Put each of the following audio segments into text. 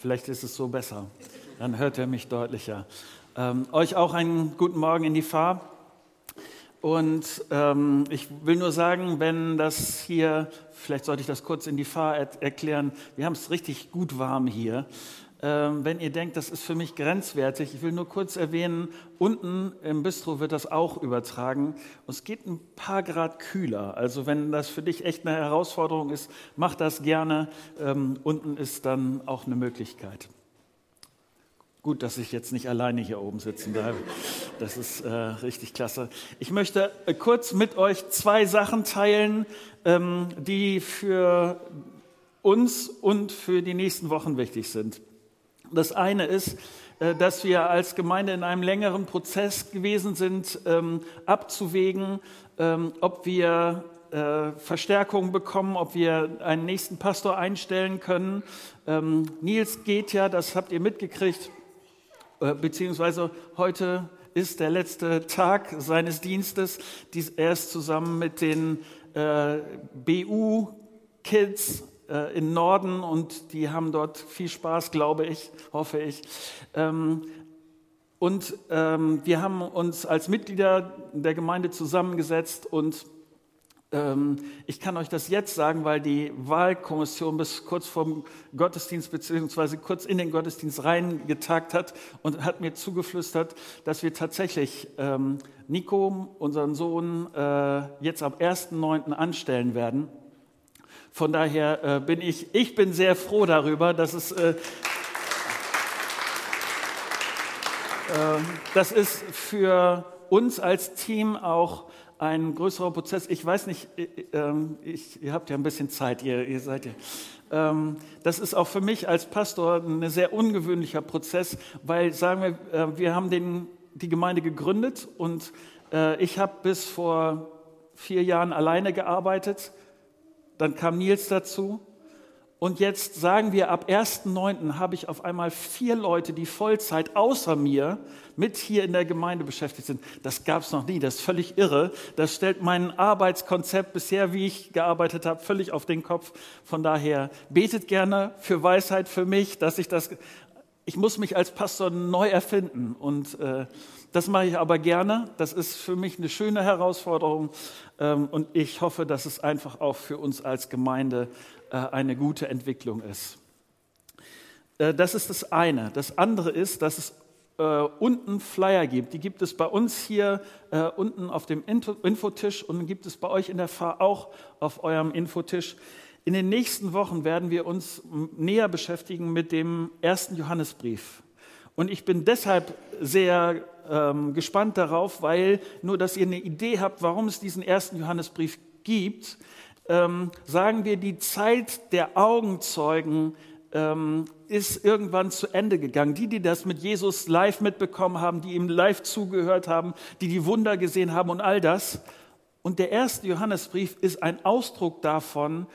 Vielleicht ist es so besser. Dann hört er mich deutlicher. Ähm, euch auch einen guten Morgen in die Fahr. Und ähm, ich will nur sagen, wenn das hier, vielleicht sollte ich das kurz in die Fahr er erklären, wir haben es richtig gut warm hier. Ähm, wenn ihr denkt, das ist für mich grenzwertig, ich will nur kurz erwähnen, unten im Bistro wird das auch übertragen. Und es geht ein paar Grad kühler. Also wenn das für dich echt eine Herausforderung ist, mach das gerne. Ähm, unten ist dann auch eine Möglichkeit. Gut, dass ich jetzt nicht alleine hier oben sitzen darf. Das ist äh, richtig klasse. Ich möchte äh, kurz mit euch zwei Sachen teilen, ähm, die für uns und für die nächsten Wochen wichtig sind. Das eine ist, äh, dass wir als Gemeinde in einem längeren Prozess gewesen sind, ähm, abzuwägen, ähm, ob wir äh, Verstärkung bekommen, ob wir einen nächsten Pastor einstellen können. Ähm, Nils geht ja, das habt ihr mitgekriegt, äh, beziehungsweise heute ist der letzte Tag seines Dienstes. Er ist zusammen mit den BU-Kids äh, im Norden und die haben dort viel Spaß, glaube ich, hoffe ich. Ähm, und ähm, wir haben uns als Mitglieder der Gemeinde zusammengesetzt und ähm, ich kann euch das jetzt sagen, weil die Wahlkommission bis kurz vorm Gottesdienst beziehungsweise kurz in den Gottesdienst reingetagt hat und hat mir zugeflüstert, dass wir tatsächlich ähm, Nico, unseren Sohn, äh, jetzt ab 1.9. anstellen werden. Von daher äh, bin ich, ich bin sehr froh darüber, dass es, äh, äh, das ist für uns als Team auch ein größerer Prozess. Ich weiß nicht, äh, ähm, ich, ihr habt ja ein bisschen Zeit, ihr, ihr seid ja. Ähm, das ist auch für mich als Pastor ein sehr ungewöhnlicher Prozess, weil, sagen wir, wir haben den, die Gemeinde gegründet und ich habe bis vor vier Jahren alleine gearbeitet dann kam Nils dazu. Und jetzt sagen wir, ab 1.9. habe ich auf einmal vier Leute, die Vollzeit außer mir mit hier in der Gemeinde beschäftigt sind. Das gab es noch nie, das ist völlig irre. Das stellt mein Arbeitskonzept bisher, wie ich gearbeitet habe, völlig auf den Kopf. Von daher betet gerne für Weisheit für mich, dass ich das, ich muss mich als Pastor neu erfinden und äh, das mache ich aber gerne. Das ist für mich eine schöne Herausforderung ähm, und ich hoffe, dass es einfach auch für uns als Gemeinde äh, eine gute Entwicklung ist. Äh, das ist das eine. Das andere ist, dass es äh, unten Flyer gibt. Die gibt es bei uns hier unten auf dem Infotisch und gibt es bei euch in der Fahr auch auf eurem Infotisch. In den nächsten Wochen werden wir uns näher beschäftigen mit dem ersten Johannesbrief. Und ich bin deshalb sehr ähm, gespannt darauf, weil nur, dass ihr eine Idee habt, warum es diesen ersten Johannesbrief gibt, ähm, sagen wir, die Zeit der Augenzeugen ähm, ist irgendwann zu Ende gegangen. Die, die das mit Jesus live mitbekommen haben, die ihm live zugehört haben, die die Wunder gesehen haben und all das. Und der erste Johannesbrief ist ein Ausdruck davon,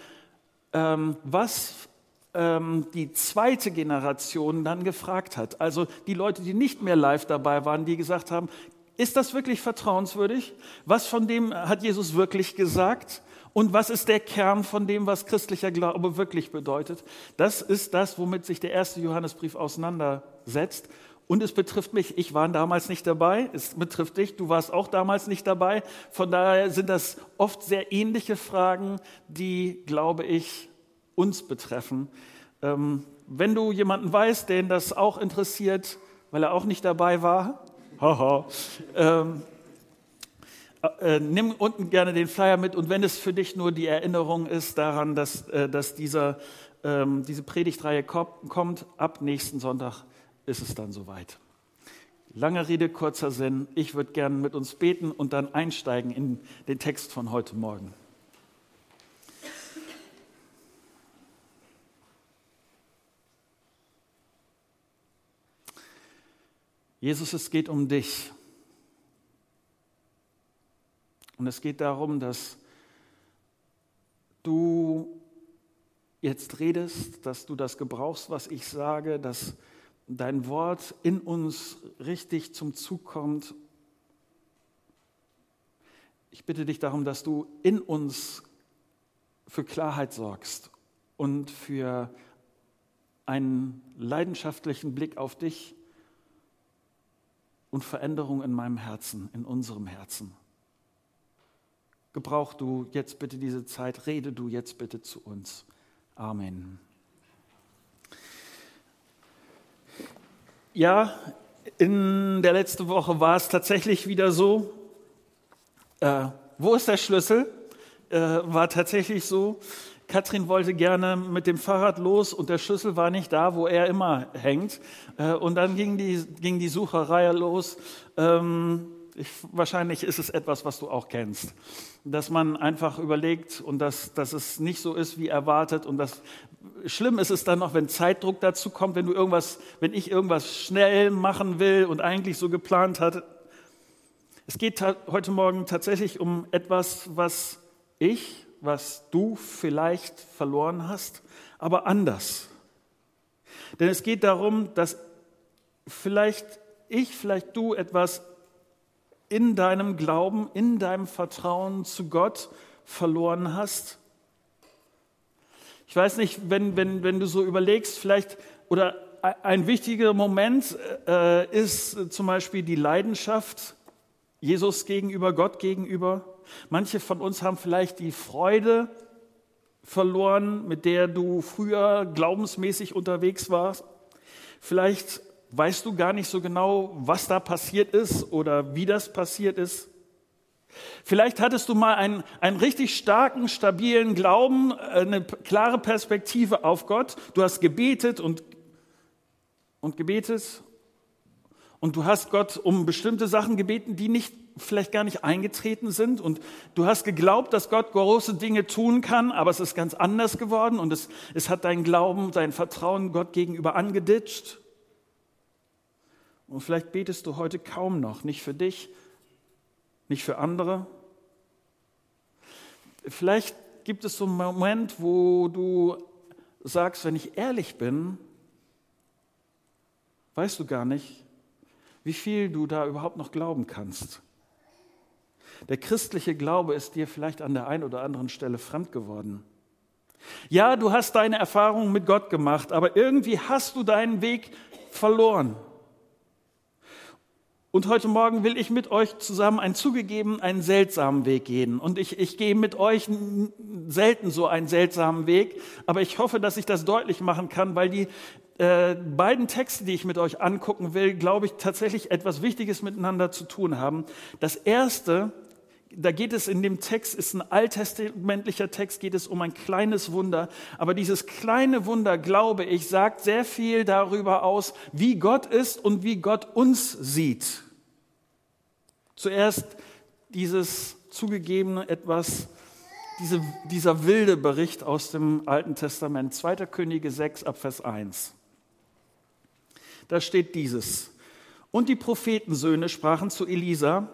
ähm, was ähm, die zweite Generation dann gefragt hat. Also die Leute, die nicht mehr live dabei waren, die gesagt haben, ist das wirklich vertrauenswürdig? Was von dem hat Jesus wirklich gesagt? Und was ist der Kern von dem, was christlicher Glaube wirklich bedeutet? Das ist das, womit sich der erste Johannesbrief auseinandersetzt. Und es betrifft mich. Ich war damals nicht dabei. Es betrifft dich. Du warst auch damals nicht dabei. Von daher sind das oft sehr ähnliche Fragen, die, glaube ich, uns betreffen. Ähm, wenn du jemanden weißt, den das auch interessiert, weil er auch nicht dabei war, haha, ähm, äh, nimm unten gerne den Flyer mit und wenn es für dich nur die Erinnerung ist daran, dass, äh, dass dieser, ähm, diese Predigtreihe kommt, ab nächsten Sonntag ist es dann soweit. Lange Rede, kurzer Sinn. Ich würde gerne mit uns beten und dann einsteigen in den Text von heute Morgen. Jesus, es geht um dich. Und es geht darum, dass du jetzt redest, dass du das gebrauchst, was ich sage, dass dein Wort in uns richtig zum Zug kommt. Ich bitte dich darum, dass du in uns für Klarheit sorgst und für einen leidenschaftlichen Blick auf dich und Veränderung in meinem Herzen, in unserem Herzen. Gebrauch du jetzt bitte diese Zeit, rede du jetzt bitte zu uns. Amen. Ja, in der letzten Woche war es tatsächlich wieder so. Äh, wo ist der Schlüssel? Äh, war tatsächlich so. Katrin wollte gerne mit dem Fahrrad los und der Schlüssel war nicht da, wo er immer hängt. Äh, und dann ging die, ging die Sucherei los. Ähm, ich, wahrscheinlich ist es etwas, was du auch kennst. Dass man einfach überlegt und dass, dass es nicht so ist, wie erwartet. Und das schlimm ist es dann noch, wenn Zeitdruck dazu kommt, wenn du irgendwas, wenn ich irgendwas schnell machen will und eigentlich so geplant hatte. Es geht heute Morgen tatsächlich um etwas, was ich was du vielleicht verloren hast, aber anders. Denn es geht darum, dass vielleicht ich, vielleicht du etwas in deinem Glauben, in deinem Vertrauen zu Gott verloren hast. Ich weiß nicht, wenn, wenn, wenn du so überlegst, vielleicht, oder ein wichtiger Moment äh, ist zum Beispiel die Leidenschaft Jesus gegenüber, Gott gegenüber. Manche von uns haben vielleicht die Freude verloren, mit der du früher glaubensmäßig unterwegs warst. Vielleicht weißt du gar nicht so genau, was da passiert ist oder wie das passiert ist. Vielleicht hattest du mal einen, einen richtig starken, stabilen Glauben, eine klare Perspektive auf Gott. Du hast gebetet und, und gebetet und du hast Gott um bestimmte Sachen gebeten, die nicht vielleicht gar nicht eingetreten sind und du hast geglaubt, dass Gott große Dinge tun kann, aber es ist ganz anders geworden und es, es hat dein Glauben, dein Vertrauen Gott gegenüber angeditscht. Und vielleicht betest du heute kaum noch, nicht für dich, nicht für andere. Vielleicht gibt es so einen Moment, wo du sagst, wenn ich ehrlich bin, weißt du gar nicht, wie viel du da überhaupt noch glauben kannst. Der christliche Glaube ist dir vielleicht an der einen oder anderen Stelle fremd geworden. Ja, du hast deine Erfahrungen mit Gott gemacht, aber irgendwie hast du deinen Weg verloren. Und heute Morgen will ich mit euch zusammen einen zugegeben, einen seltsamen Weg gehen. Und ich, ich gehe mit euch selten so einen seltsamen Weg, aber ich hoffe, dass ich das deutlich machen kann, weil die äh, beiden Texte, die ich mit euch angucken will, glaube ich, tatsächlich etwas Wichtiges miteinander zu tun haben. Das erste da geht es in dem Text, ist ein alttestamentlicher Text, geht es um ein kleines Wunder. Aber dieses kleine Wunder, glaube ich, sagt sehr viel darüber aus, wie Gott ist und wie Gott uns sieht. Zuerst dieses zugegebene etwas, diese, dieser wilde Bericht aus dem Alten Testament, 2. Könige 6 ab Vers 1. Da steht dieses. Und die Prophetensöhne sprachen zu Elisa,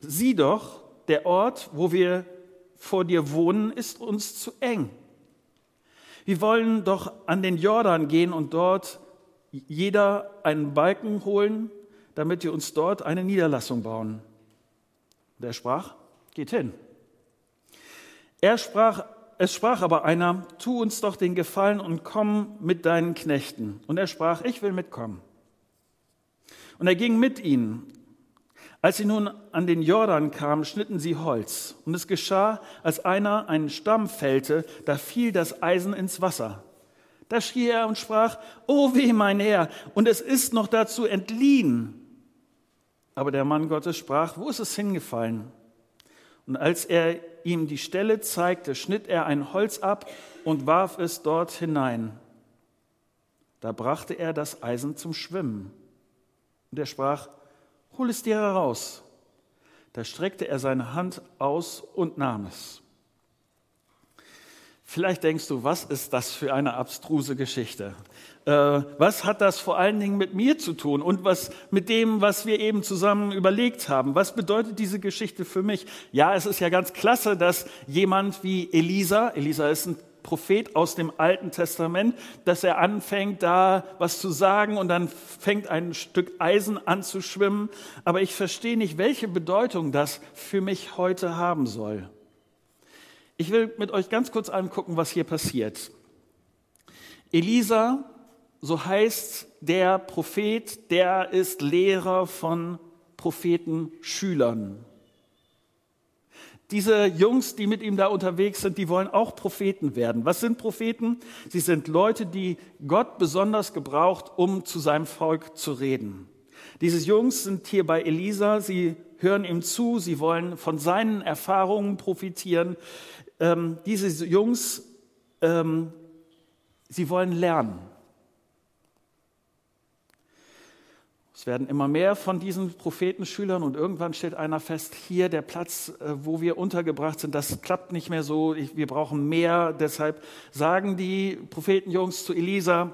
sieh doch, der Ort, wo wir vor dir wohnen, ist uns zu eng. Wir wollen doch an den Jordan gehen und dort jeder einen Balken holen, damit wir uns dort eine Niederlassung bauen. Und er sprach, geht hin. Er sprach, es sprach aber einer, tu uns doch den Gefallen und komm mit deinen Knechten. Und er sprach, ich will mitkommen. Und er ging mit ihnen. Als sie nun an den Jordan kamen, schnitten sie Holz. Und es geschah, als einer einen Stamm fällte, da fiel das Eisen ins Wasser. Da schrie er und sprach, O weh, mein Herr, und es ist noch dazu entliehen. Aber der Mann Gottes sprach, wo ist es hingefallen? Und als er ihm die Stelle zeigte, schnitt er ein Holz ab und warf es dort hinein. Da brachte er das Eisen zum Schwimmen. Und er sprach, hol es dir heraus. Da streckte er seine Hand aus und nahm es. Vielleicht denkst du, was ist das für eine abstruse Geschichte? Äh, was hat das vor allen Dingen mit mir zu tun und was mit dem, was wir eben zusammen überlegt haben? Was bedeutet diese Geschichte für mich? Ja, es ist ja ganz klasse, dass jemand wie Elisa, Elisa ist ein Prophet aus dem Alten Testament, dass er anfängt, da was zu sagen und dann fängt ein Stück Eisen an zu schwimmen. Aber ich verstehe nicht, welche Bedeutung das für mich heute haben soll. Ich will mit euch ganz kurz angucken, was hier passiert. Elisa, so heißt der Prophet, der ist Lehrer von Prophetenschülern. Diese Jungs, die mit ihm da unterwegs sind, die wollen auch Propheten werden. Was sind Propheten? Sie sind Leute, die Gott besonders gebraucht, um zu seinem Volk zu reden. Diese Jungs sind hier bei Elisa, sie hören ihm zu, sie wollen von seinen Erfahrungen profitieren. Ähm, diese Jungs, ähm, sie wollen lernen. Es werden immer mehr von diesen Prophetenschülern und irgendwann stellt einer fest, hier der Platz, äh, wo wir untergebracht sind, das klappt nicht mehr so, wir brauchen mehr. Deshalb sagen die Prophetenjungs zu Elisa,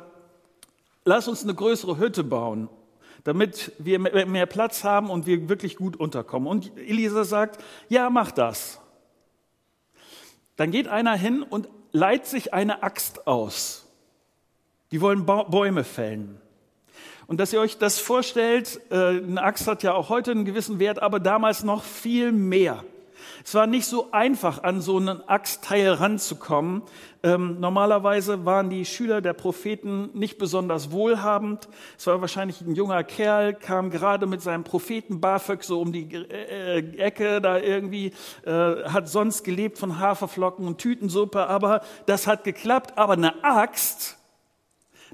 lass uns eine größere Hütte bauen, damit wir mehr Platz haben und wir wirklich gut unterkommen. Und Elisa sagt, ja, mach das. Dann geht einer hin und leiht sich eine Axt aus. Die wollen Bäume fällen. Und dass ihr euch das vorstellt, äh, eine Axt hat ja auch heute einen gewissen Wert, aber damals noch viel mehr. Es war nicht so einfach, an so einen Axtteil ranzukommen. Ähm, normalerweise waren die Schüler der Propheten nicht besonders wohlhabend. Es war wahrscheinlich ein junger Kerl, kam gerade mit seinem Propheten BAföG so um die äh, äh, Ecke, da irgendwie, äh, hat sonst gelebt von Haferflocken und Tütensuppe, aber das hat geklappt. Aber eine Axt,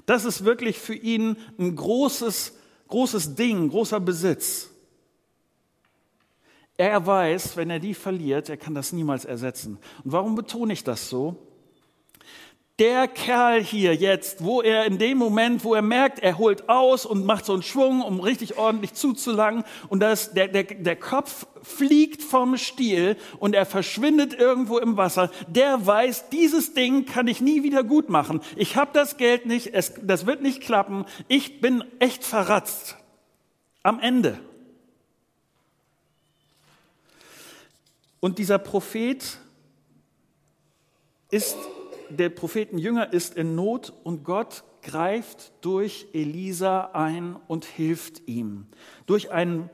das ist wirklich für ihn ein großes, großes Ding, großer Besitz. Er weiß, wenn er die verliert, er kann das niemals ersetzen. Und warum betone ich das so? der Kerl hier jetzt, wo er in dem Moment, wo er merkt, er holt aus und macht so einen Schwung, um richtig ordentlich zuzulangen und das, der, der, der Kopf fliegt vom Stiel und er verschwindet irgendwo im Wasser, der weiß, dieses Ding kann ich nie wieder gut machen. Ich habe das Geld nicht, es, das wird nicht klappen, ich bin echt verratzt. Am Ende. Und dieser Prophet ist der Prophetenjünger ist in Not und Gott greift durch Elisa ein und hilft ihm. Durch einen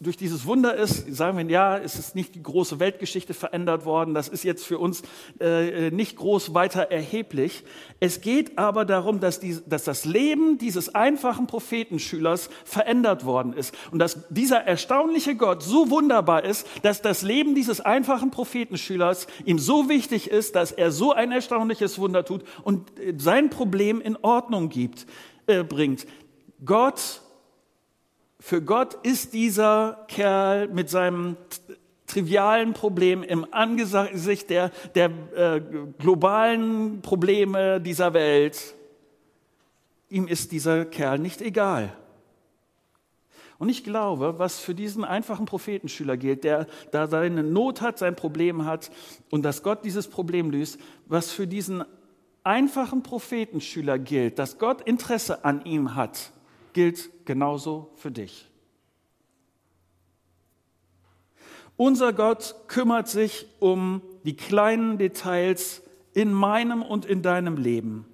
durch dieses Wunder ist, sagen wir, ja, es ist nicht die große Weltgeschichte verändert worden, das ist jetzt für uns äh, nicht groß weiter erheblich. Es geht aber darum, dass, die, dass das Leben dieses einfachen Prophetenschülers verändert worden ist und dass dieser erstaunliche Gott so wunderbar ist, dass das Leben dieses einfachen Prophetenschülers ihm so wichtig ist, dass er so ein erstaunliches Wunder tut und sein Problem in Ordnung gibt, äh, bringt. Gott für Gott ist dieser Kerl mit seinem trivialen Problem im Angesicht der, der äh, globalen Probleme dieser Welt, ihm ist dieser Kerl nicht egal. Und ich glaube, was für diesen einfachen Prophetenschüler gilt, der da seine Not hat, sein Problem hat und dass Gott dieses Problem löst, was für diesen einfachen Prophetenschüler gilt, dass Gott Interesse an ihm hat, gilt genauso für dich. Unser Gott kümmert sich um die kleinen Details in meinem und in deinem Leben.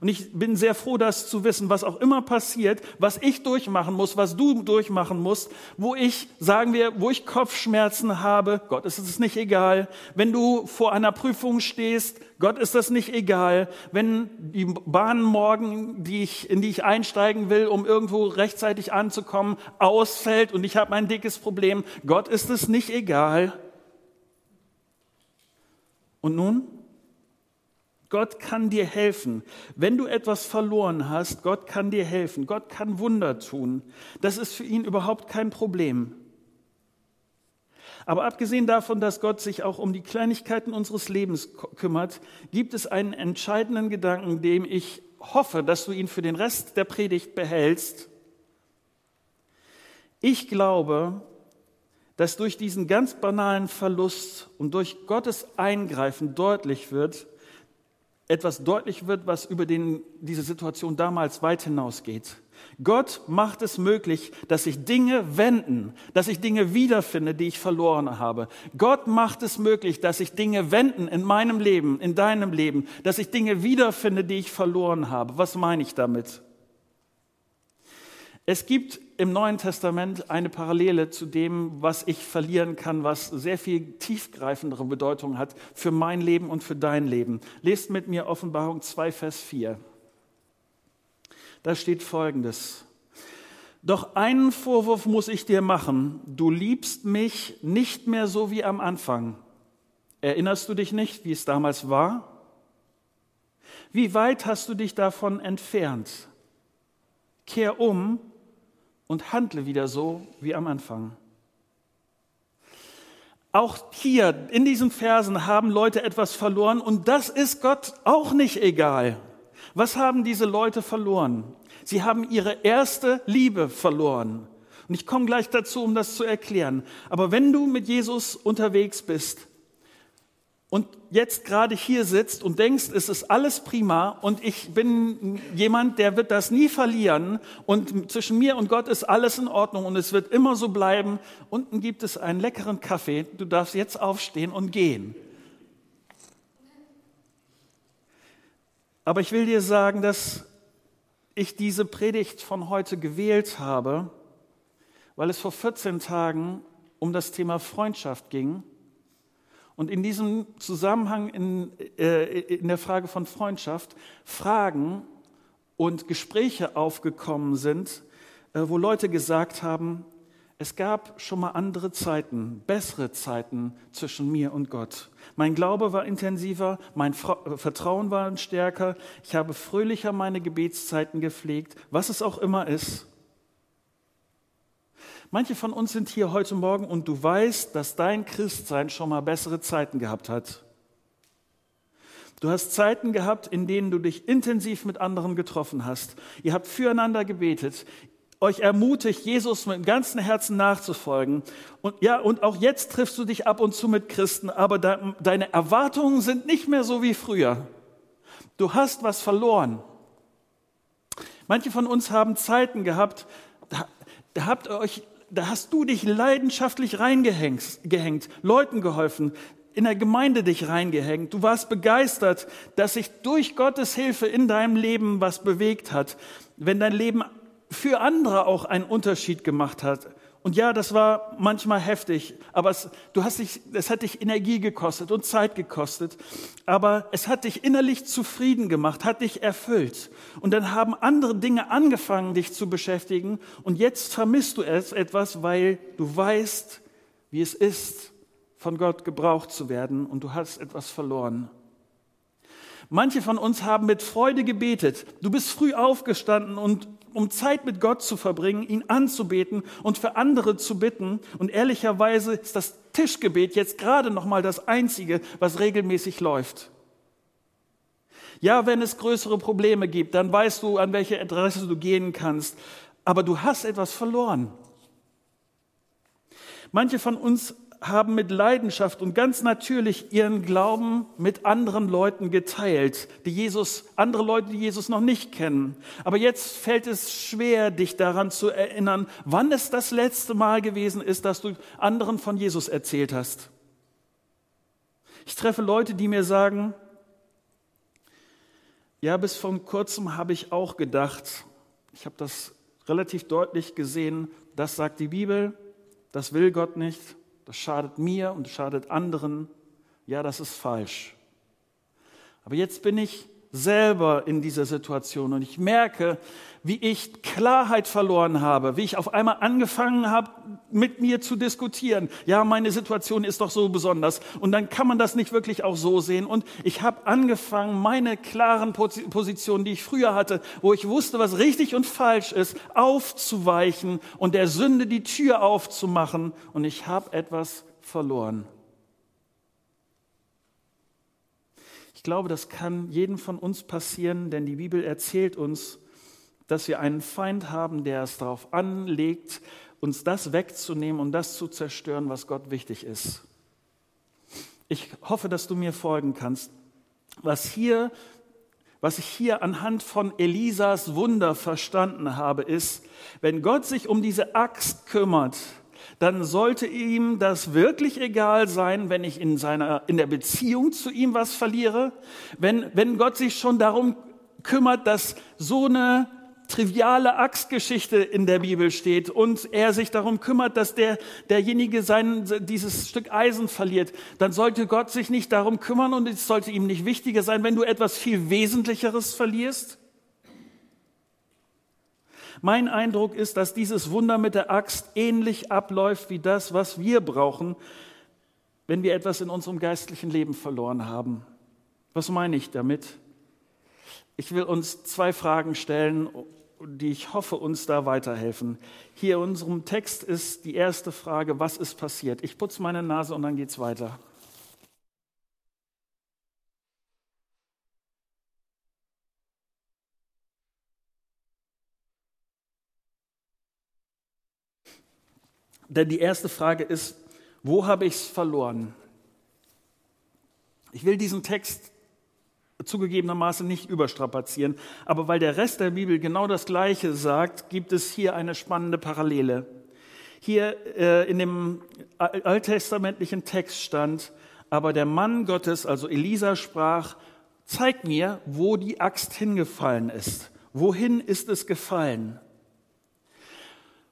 Und ich bin sehr froh, das zu wissen, was auch immer passiert, was ich durchmachen muss, was du durchmachen musst, wo ich, sagen wir, wo ich Kopfschmerzen habe, Gott ist es nicht egal. Wenn du vor einer Prüfung stehst, Gott ist das nicht egal. Wenn die Bahn morgen, die ich, in die ich einsteigen will, um irgendwo rechtzeitig anzukommen, ausfällt und ich habe ein dickes Problem, Gott ist es nicht egal. Und nun? Gott kann dir helfen. Wenn du etwas verloren hast, Gott kann dir helfen. Gott kann Wunder tun. Das ist für ihn überhaupt kein Problem. Aber abgesehen davon, dass Gott sich auch um die Kleinigkeiten unseres Lebens kümmert, gibt es einen entscheidenden Gedanken, dem ich hoffe, dass du ihn für den Rest der Predigt behältst. Ich glaube, dass durch diesen ganz banalen Verlust und durch Gottes Eingreifen deutlich wird, etwas deutlich wird, was über den, diese Situation damals weit hinausgeht. Gott macht es möglich, dass sich Dinge wenden, dass ich Dinge wiederfinde, die ich verloren habe. Gott macht es möglich, dass sich Dinge wenden in meinem Leben, in deinem Leben, dass ich Dinge wiederfinde, die ich verloren habe. Was meine ich damit? Es gibt im Neuen Testament eine Parallele zu dem, was ich verlieren kann, was sehr viel tiefgreifendere Bedeutung hat für mein Leben und für dein Leben. Lest mit mir Offenbarung 2, Vers 4. Da steht folgendes. Doch einen Vorwurf muss ich dir machen. Du liebst mich nicht mehr so wie am Anfang. Erinnerst du dich nicht, wie es damals war? Wie weit hast du dich davon entfernt? Kehr um und handle wieder so wie am Anfang. Auch hier in diesen Versen haben Leute etwas verloren und das ist Gott auch nicht egal. Was haben diese Leute verloren? Sie haben ihre erste Liebe verloren. Und ich komme gleich dazu, um das zu erklären. Aber wenn du mit Jesus unterwegs bist, und jetzt gerade hier sitzt und denkst, es ist alles prima und ich bin jemand, der wird das nie verlieren und zwischen mir und Gott ist alles in Ordnung und es wird immer so bleiben. Unten gibt es einen leckeren Kaffee, du darfst jetzt aufstehen und gehen. Aber ich will dir sagen, dass ich diese Predigt von heute gewählt habe, weil es vor 14 Tagen um das Thema Freundschaft ging und in diesem Zusammenhang in, äh, in der Frage von Freundschaft Fragen und Gespräche aufgekommen sind, äh, wo Leute gesagt haben, es gab schon mal andere Zeiten, bessere Zeiten zwischen mir und Gott. Mein Glaube war intensiver, mein äh, Vertrauen war stärker, ich habe fröhlicher meine Gebetszeiten gepflegt, was es auch immer ist. Manche von uns sind hier heute Morgen und du weißt, dass dein Christsein schon mal bessere Zeiten gehabt hat. Du hast Zeiten gehabt, in denen du dich intensiv mit anderen getroffen hast. Ihr habt füreinander gebetet, euch ermutigt, Jesus mit dem ganzen Herzen nachzufolgen. Und ja, und auch jetzt triffst du dich ab und zu mit Christen, aber de deine Erwartungen sind nicht mehr so wie früher. Du hast was verloren. Manche von uns haben Zeiten gehabt, da, da habt ihr euch da hast du dich leidenschaftlich reingehängt, Leuten geholfen, in der Gemeinde dich reingehängt. Du warst begeistert, dass sich durch Gottes Hilfe in deinem Leben was bewegt hat. Wenn dein Leben für andere auch einen Unterschied gemacht hat. Und ja, das war manchmal heftig, aber es, du hast dich, es hat dich Energie gekostet und Zeit gekostet, aber es hat dich innerlich zufrieden gemacht, hat dich erfüllt. Und dann haben andere Dinge angefangen, dich zu beschäftigen und jetzt vermisst du es etwas, weil du weißt, wie es ist, von Gott gebraucht zu werden und du hast etwas verloren. Manche von uns haben mit Freude gebetet. Du bist früh aufgestanden und um Zeit mit Gott zu verbringen, ihn anzubeten und für andere zu bitten. Und ehrlicherweise ist das Tischgebet jetzt gerade noch mal das einzige, was regelmäßig läuft. Ja, wenn es größere Probleme gibt, dann weißt du, an welche Adresse du gehen kannst. Aber du hast etwas verloren. Manche von uns haben mit Leidenschaft und ganz natürlich ihren Glauben mit anderen Leuten geteilt, die Jesus, andere Leute, die Jesus noch nicht kennen. Aber jetzt fällt es schwer, dich daran zu erinnern, wann es das letzte Mal gewesen ist, dass du anderen von Jesus erzählt hast. Ich treffe Leute, die mir sagen, ja, bis vor kurzem habe ich auch gedacht, ich habe das relativ deutlich gesehen, das sagt die Bibel, das will Gott nicht, das schadet mir und schadet anderen. Ja, das ist falsch. Aber jetzt bin ich selber in dieser Situation und ich merke, wie ich Klarheit verloren habe, wie ich auf einmal angefangen habe, mit mir zu diskutieren. Ja, meine Situation ist doch so besonders und dann kann man das nicht wirklich auch so sehen. Und ich habe angefangen, meine klaren Positionen, die ich früher hatte, wo ich wusste, was richtig und falsch ist, aufzuweichen und der Sünde die Tür aufzumachen. Und ich habe etwas verloren. Glaube, das kann jedem von uns passieren, denn die Bibel erzählt uns, dass wir einen Feind haben, der es darauf anlegt, uns das wegzunehmen und das zu zerstören, was Gott wichtig ist. Ich hoffe, dass du mir folgen kannst. Was hier, was ich hier anhand von Elisas Wunder verstanden habe, ist, wenn Gott sich um diese Axt kümmert, dann sollte ihm das wirklich egal sein, wenn ich in seiner, in der Beziehung zu ihm was verliere. Wenn, wenn Gott sich schon darum kümmert, dass so eine triviale Axtgeschichte in der Bibel steht und er sich darum kümmert, dass der, derjenige sein, dieses Stück Eisen verliert, dann sollte Gott sich nicht darum kümmern und es sollte ihm nicht wichtiger sein, wenn du etwas viel Wesentlicheres verlierst? Mein Eindruck ist, dass dieses Wunder mit der Axt ähnlich abläuft wie das, was wir brauchen, wenn wir etwas in unserem geistlichen Leben verloren haben. Was meine ich damit? Ich will uns zwei Fragen stellen, die ich hoffe uns da weiterhelfen. Hier in unserem Text ist die erste Frage, was ist passiert? Ich putze meine Nase und dann geht's weiter. Denn die erste Frage ist, wo habe ich es verloren? Ich will diesen Text zugegebenermaßen nicht überstrapazieren, aber weil der Rest der Bibel genau das Gleiche sagt, gibt es hier eine spannende Parallele. Hier äh, in dem alttestamentlichen Text stand, aber der Mann Gottes, also Elisa, sprach, zeig mir, wo die Axt hingefallen ist. Wohin ist es gefallen?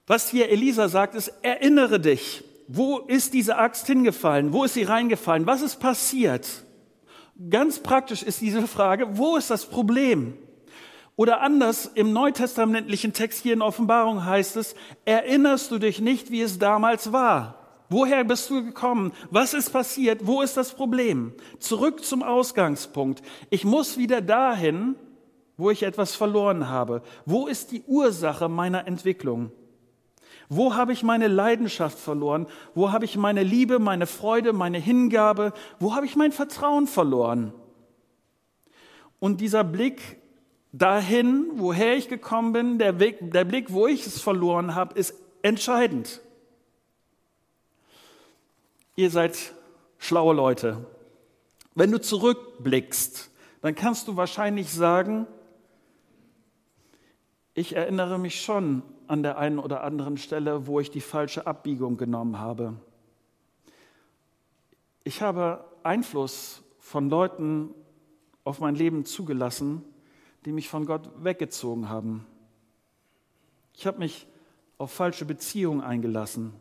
Was hier Elisa sagt, ist, erinnere dich, wo ist diese Axt hingefallen? Wo ist sie reingefallen? Was ist passiert? Ganz praktisch ist diese Frage, wo ist das Problem? Oder anders, im neutestamentlichen Text hier in Offenbarung heißt es, erinnerst du dich nicht, wie es damals war? Woher bist du gekommen? Was ist passiert? Wo ist das Problem? Zurück zum Ausgangspunkt. Ich muss wieder dahin, wo ich etwas verloren habe. Wo ist die Ursache meiner Entwicklung? Wo habe ich meine Leidenschaft verloren? Wo habe ich meine Liebe, meine Freude, meine Hingabe? Wo habe ich mein Vertrauen verloren? Und dieser Blick dahin, woher ich gekommen bin, der, Weg, der Blick, wo ich es verloren habe, ist entscheidend. Ihr seid schlaue Leute. Wenn du zurückblickst, dann kannst du wahrscheinlich sagen, ich erinnere mich schon an der einen oder anderen Stelle, wo ich die falsche Abbiegung genommen habe. Ich habe Einfluss von Leuten auf mein Leben zugelassen, die mich von Gott weggezogen haben. Ich habe mich auf falsche Beziehungen eingelassen.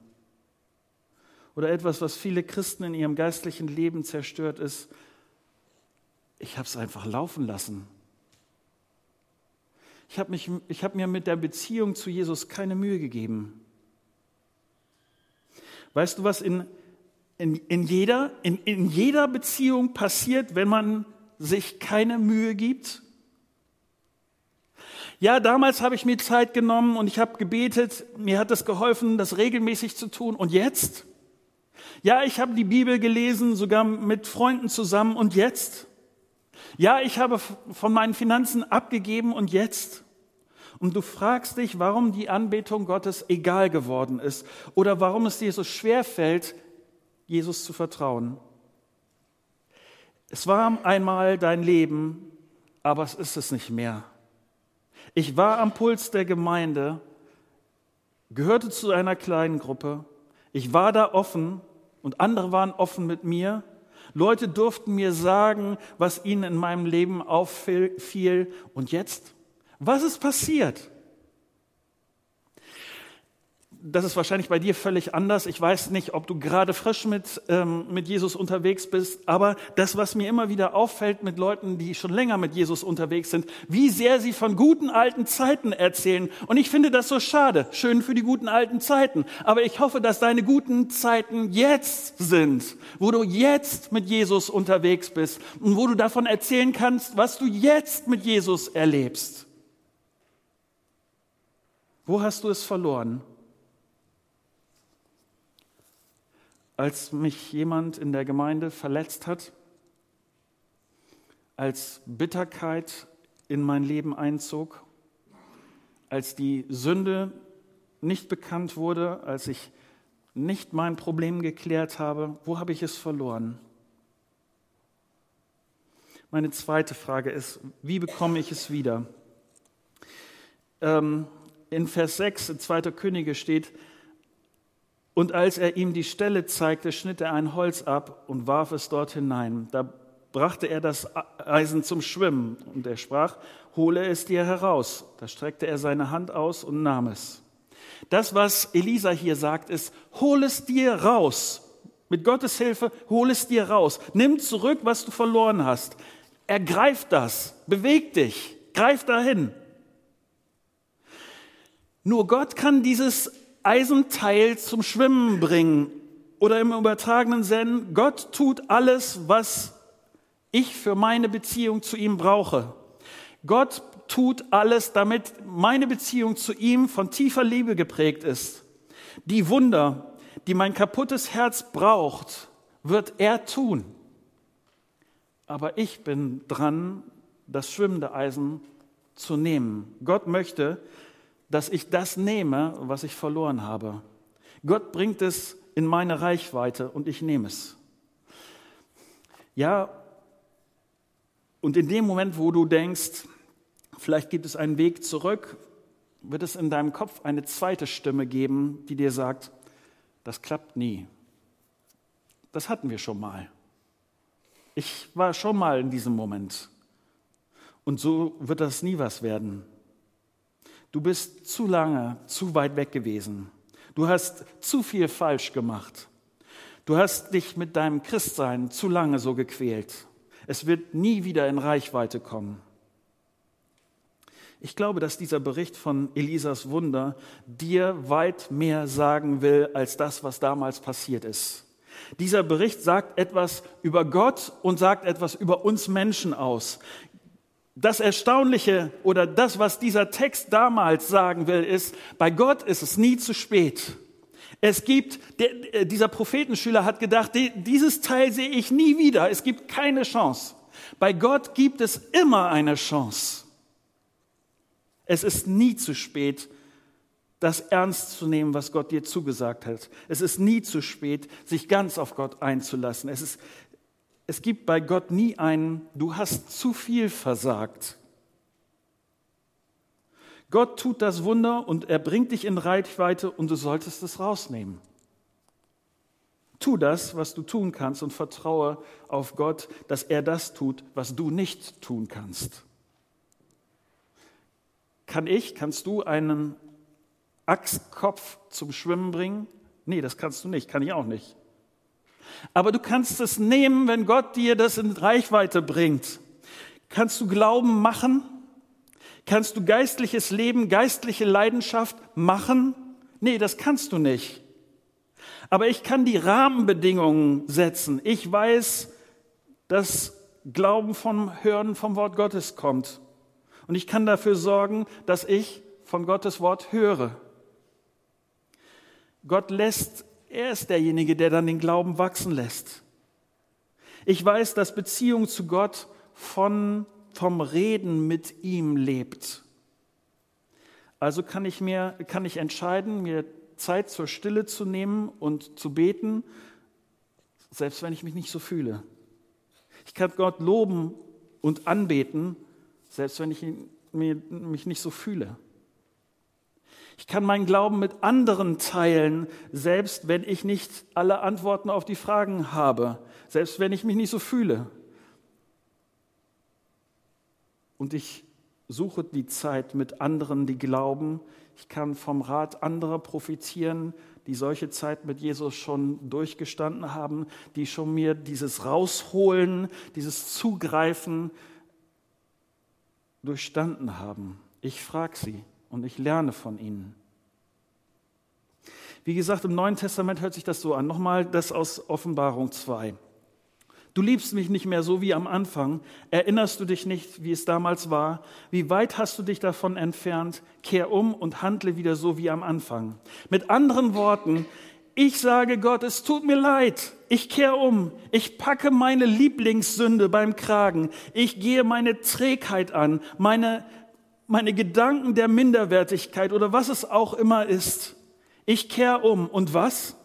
Oder etwas, was viele Christen in ihrem geistlichen Leben zerstört ist, ich habe es einfach laufen lassen. Ich habe hab mir mit der Beziehung zu Jesus keine Mühe gegeben. Weißt du, was in, in, in, jeder, in, in jeder Beziehung passiert, wenn man sich keine Mühe gibt? Ja, damals habe ich mir Zeit genommen und ich habe gebetet, mir hat es geholfen, das regelmäßig zu tun. Und jetzt? Ja, ich habe die Bibel gelesen, sogar mit Freunden zusammen. Und jetzt? Ja, ich habe von meinen Finanzen abgegeben und jetzt? Und du fragst dich, warum die Anbetung Gottes egal geworden ist oder warum es dir so schwer fällt, Jesus zu vertrauen. Es war einmal dein Leben, aber es ist es nicht mehr. Ich war am Puls der Gemeinde, gehörte zu einer kleinen Gruppe. Ich war da offen und andere waren offen mit mir. Leute durften mir sagen, was ihnen in meinem Leben auffiel. Und jetzt? Was ist passiert? das ist wahrscheinlich bei dir völlig anders. Ich weiß nicht, ob du gerade frisch mit, ähm, mit Jesus unterwegs bist, aber das, was mir immer wieder auffällt mit Leuten, die schon länger mit Jesus unterwegs sind, wie sehr sie von guten alten Zeiten erzählen. Und ich finde das so schade. Schön für die guten alten Zeiten. Aber ich hoffe, dass deine guten Zeiten jetzt sind, wo du jetzt mit Jesus unterwegs bist und wo du davon erzählen kannst, was du jetzt mit Jesus erlebst. Wo hast du es verloren? als mich jemand in der Gemeinde verletzt hat, als Bitterkeit in mein Leben einzog, als die Sünde nicht bekannt wurde, als ich nicht mein Problem geklärt habe, wo habe ich es verloren? Meine zweite Frage ist, wie bekomme ich es wieder? Ähm, in Vers 6 in 2. Könige steht, und als er ihm die Stelle zeigte, schnitt er ein Holz ab und warf es dort hinein. Da brachte er das Eisen zum Schwimmen. Und er sprach, hole es dir heraus. Da streckte er seine Hand aus und nahm es. Das, was Elisa hier sagt, ist, hol es dir raus. Mit Gottes Hilfe, hol es dir raus. Nimm zurück, was du verloren hast. Ergreif das. Beweg dich. Greif dahin. Nur Gott kann dieses Eisenteil zum Schwimmen bringen. Oder im übertragenen Sinn, Gott tut alles, was ich für meine Beziehung zu ihm brauche. Gott tut alles, damit meine Beziehung zu ihm von tiefer Liebe geprägt ist. Die Wunder, die mein kaputtes Herz braucht, wird er tun. Aber ich bin dran, das schwimmende Eisen zu nehmen. Gott möchte, dass ich das nehme, was ich verloren habe. Gott bringt es in meine Reichweite und ich nehme es. Ja, und in dem Moment, wo du denkst, vielleicht gibt es einen Weg zurück, wird es in deinem Kopf eine zweite Stimme geben, die dir sagt, das klappt nie. Das hatten wir schon mal. Ich war schon mal in diesem Moment. Und so wird das nie was werden. Du bist zu lange, zu weit weg gewesen. Du hast zu viel falsch gemacht. Du hast dich mit deinem Christsein zu lange so gequält. Es wird nie wieder in Reichweite kommen. Ich glaube, dass dieser Bericht von Elisas Wunder dir weit mehr sagen will als das, was damals passiert ist. Dieser Bericht sagt etwas über Gott und sagt etwas über uns Menschen aus. Das Erstaunliche oder das, was dieser Text damals sagen will, ist, bei Gott ist es nie zu spät. Es gibt, der, äh, dieser Prophetenschüler hat gedacht, dieses Teil sehe ich nie wieder. Es gibt keine Chance. Bei Gott gibt es immer eine Chance. Es ist nie zu spät, das ernst zu nehmen, was Gott dir zugesagt hat. Es ist nie zu spät, sich ganz auf Gott einzulassen. Es ist es gibt bei Gott nie einen, du hast zu viel versagt. Gott tut das Wunder und er bringt dich in Reichweite und du solltest es rausnehmen. Tu das, was du tun kannst und vertraue auf Gott, dass er das tut, was du nicht tun kannst. Kann ich, kannst du einen Achskopf zum Schwimmen bringen? Nee, das kannst du nicht, kann ich auch nicht. Aber du kannst es nehmen, wenn Gott dir das in Reichweite bringt. Kannst du Glauben machen? Kannst du geistliches Leben, geistliche Leidenschaft machen? Nee, das kannst du nicht. Aber ich kann die Rahmenbedingungen setzen. Ich weiß, dass Glauben vom Hören vom Wort Gottes kommt. Und ich kann dafür sorgen, dass ich von Gottes Wort höre. Gott lässt er ist derjenige, der dann den Glauben wachsen lässt. Ich weiß, dass Beziehung zu Gott von, vom Reden mit ihm lebt. Also kann ich mir, kann ich entscheiden, mir Zeit zur Stille zu nehmen und zu beten, selbst wenn ich mich nicht so fühle. Ich kann Gott loben und anbeten, selbst wenn ich mich nicht so fühle. Ich kann meinen Glauben mit anderen teilen, selbst wenn ich nicht alle Antworten auf die Fragen habe, selbst wenn ich mich nicht so fühle. Und ich suche die Zeit mit anderen, die glauben. Ich kann vom Rat anderer profitieren, die solche Zeit mit Jesus schon durchgestanden haben, die schon mir dieses Rausholen, dieses Zugreifen durchstanden haben. Ich frage sie und ich lerne von ihnen. Wie gesagt, im Neuen Testament hört sich das so an. Nochmal das aus Offenbarung 2. Du liebst mich nicht mehr so wie am Anfang. Erinnerst du dich nicht, wie es damals war? Wie weit hast du dich davon entfernt? Kehr um und handle wieder so wie am Anfang. Mit anderen Worten, ich sage Gott, es tut mir leid. Ich kehre um. Ich packe meine Lieblingssünde beim Kragen. Ich gehe meine Trägheit an, meine meine Gedanken der Minderwertigkeit oder was es auch immer ist. Ich kehre um. Und was?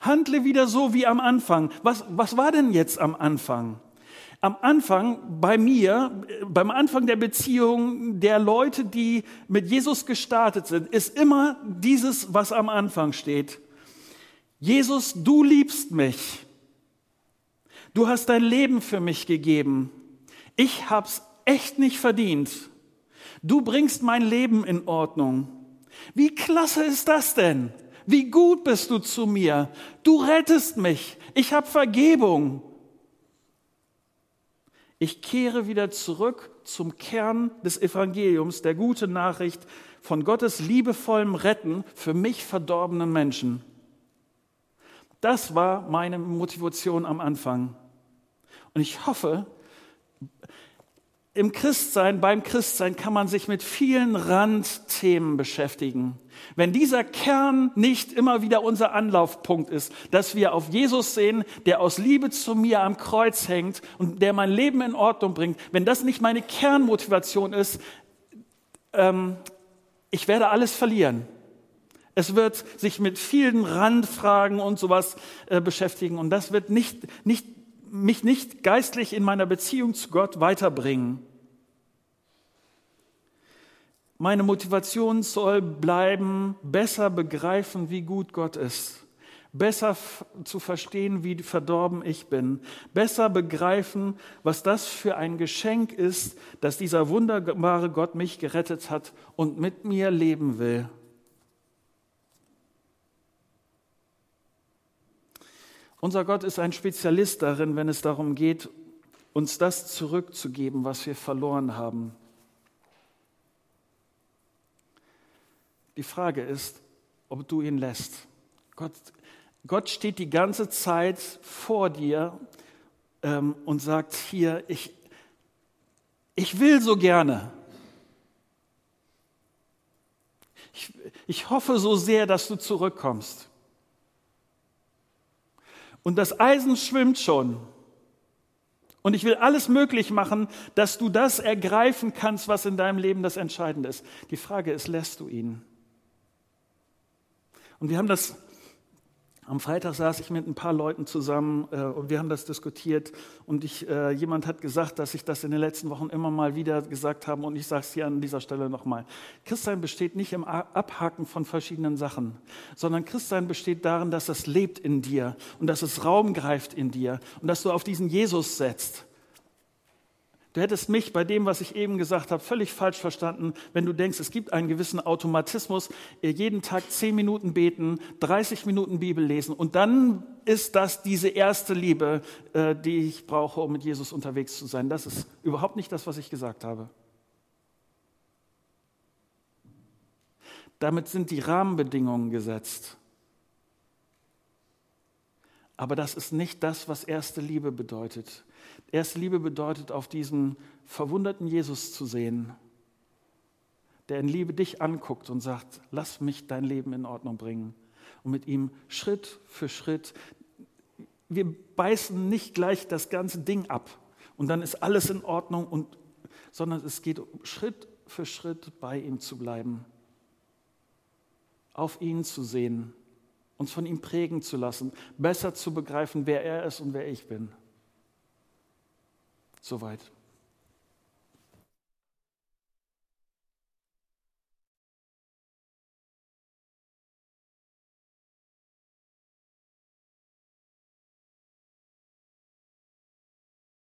Handle wieder so wie am Anfang. Was, was war denn jetzt am Anfang? Am Anfang bei mir, beim Anfang der Beziehung der Leute, die mit Jesus gestartet sind, ist immer dieses, was am Anfang steht. Jesus, du liebst mich. Du hast dein Leben für mich gegeben. Ich hab's echt nicht verdient. Du bringst mein Leben in Ordnung. Wie klasse ist das denn? Wie gut bist du zu mir? Du rettest mich. Ich habe Vergebung. Ich kehre wieder zurück zum Kern des Evangeliums, der gute Nachricht von Gottes liebevollem Retten für mich verdorbenen Menschen. Das war meine Motivation am Anfang. Und ich hoffe, im Christsein, beim Christsein kann man sich mit vielen Randthemen beschäftigen. Wenn dieser Kern nicht immer wieder unser Anlaufpunkt ist, dass wir auf Jesus sehen, der aus Liebe zu mir am Kreuz hängt und der mein Leben in Ordnung bringt, wenn das nicht meine Kernmotivation ist, ähm, ich werde alles verlieren. Es wird sich mit vielen Randfragen und sowas äh, beschäftigen und das wird nicht, nicht, mich nicht geistlich in meiner Beziehung zu Gott weiterbringen. Meine Motivation soll bleiben, besser begreifen, wie gut Gott ist, besser zu verstehen, wie verdorben ich bin, besser begreifen, was das für ein Geschenk ist, dass dieser wunderbare Gott mich gerettet hat und mit mir leben will. Unser Gott ist ein Spezialist darin, wenn es darum geht, uns das zurückzugeben, was wir verloren haben. Die Frage ist, ob du ihn lässt. Gott, Gott steht die ganze Zeit vor dir ähm, und sagt hier, ich, ich will so gerne. Ich, ich hoffe so sehr, dass du zurückkommst. Und das Eisen schwimmt schon. Und ich will alles möglich machen, dass du das ergreifen kannst, was in deinem Leben das Entscheidende ist. Die Frage ist, lässt du ihn? Und wir haben das, am Freitag saß ich mit ein paar Leuten zusammen äh, und wir haben das diskutiert. Und ich, äh, jemand hat gesagt, dass ich das in den letzten Wochen immer mal wieder gesagt habe und ich sage es hier an dieser Stelle nochmal. Christsein besteht nicht im Abhaken von verschiedenen Sachen, sondern Christsein besteht darin, dass es lebt in dir und dass es Raum greift in dir und dass du auf diesen Jesus setzt. Du hättest mich bei dem, was ich eben gesagt habe, völlig falsch verstanden, wenn du denkst, es gibt einen gewissen Automatismus, jeden Tag zehn Minuten beten, 30 Minuten Bibel lesen und dann ist das diese erste Liebe, äh, die ich brauche, um mit Jesus unterwegs zu sein. Das ist überhaupt nicht das, was ich gesagt habe. Damit sind die Rahmenbedingungen gesetzt. Aber das ist nicht das, was erste Liebe bedeutet. Erste Liebe bedeutet, auf diesen verwunderten Jesus zu sehen, der in Liebe dich anguckt und sagt, lass mich dein Leben in Ordnung bringen. Und mit ihm Schritt für Schritt, wir beißen nicht gleich das ganze Ding ab und dann ist alles in Ordnung, und, sondern es geht Schritt für Schritt bei ihm zu bleiben, auf ihn zu sehen, uns von ihm prägen zu lassen, besser zu begreifen, wer er ist und wer ich bin. Soweit.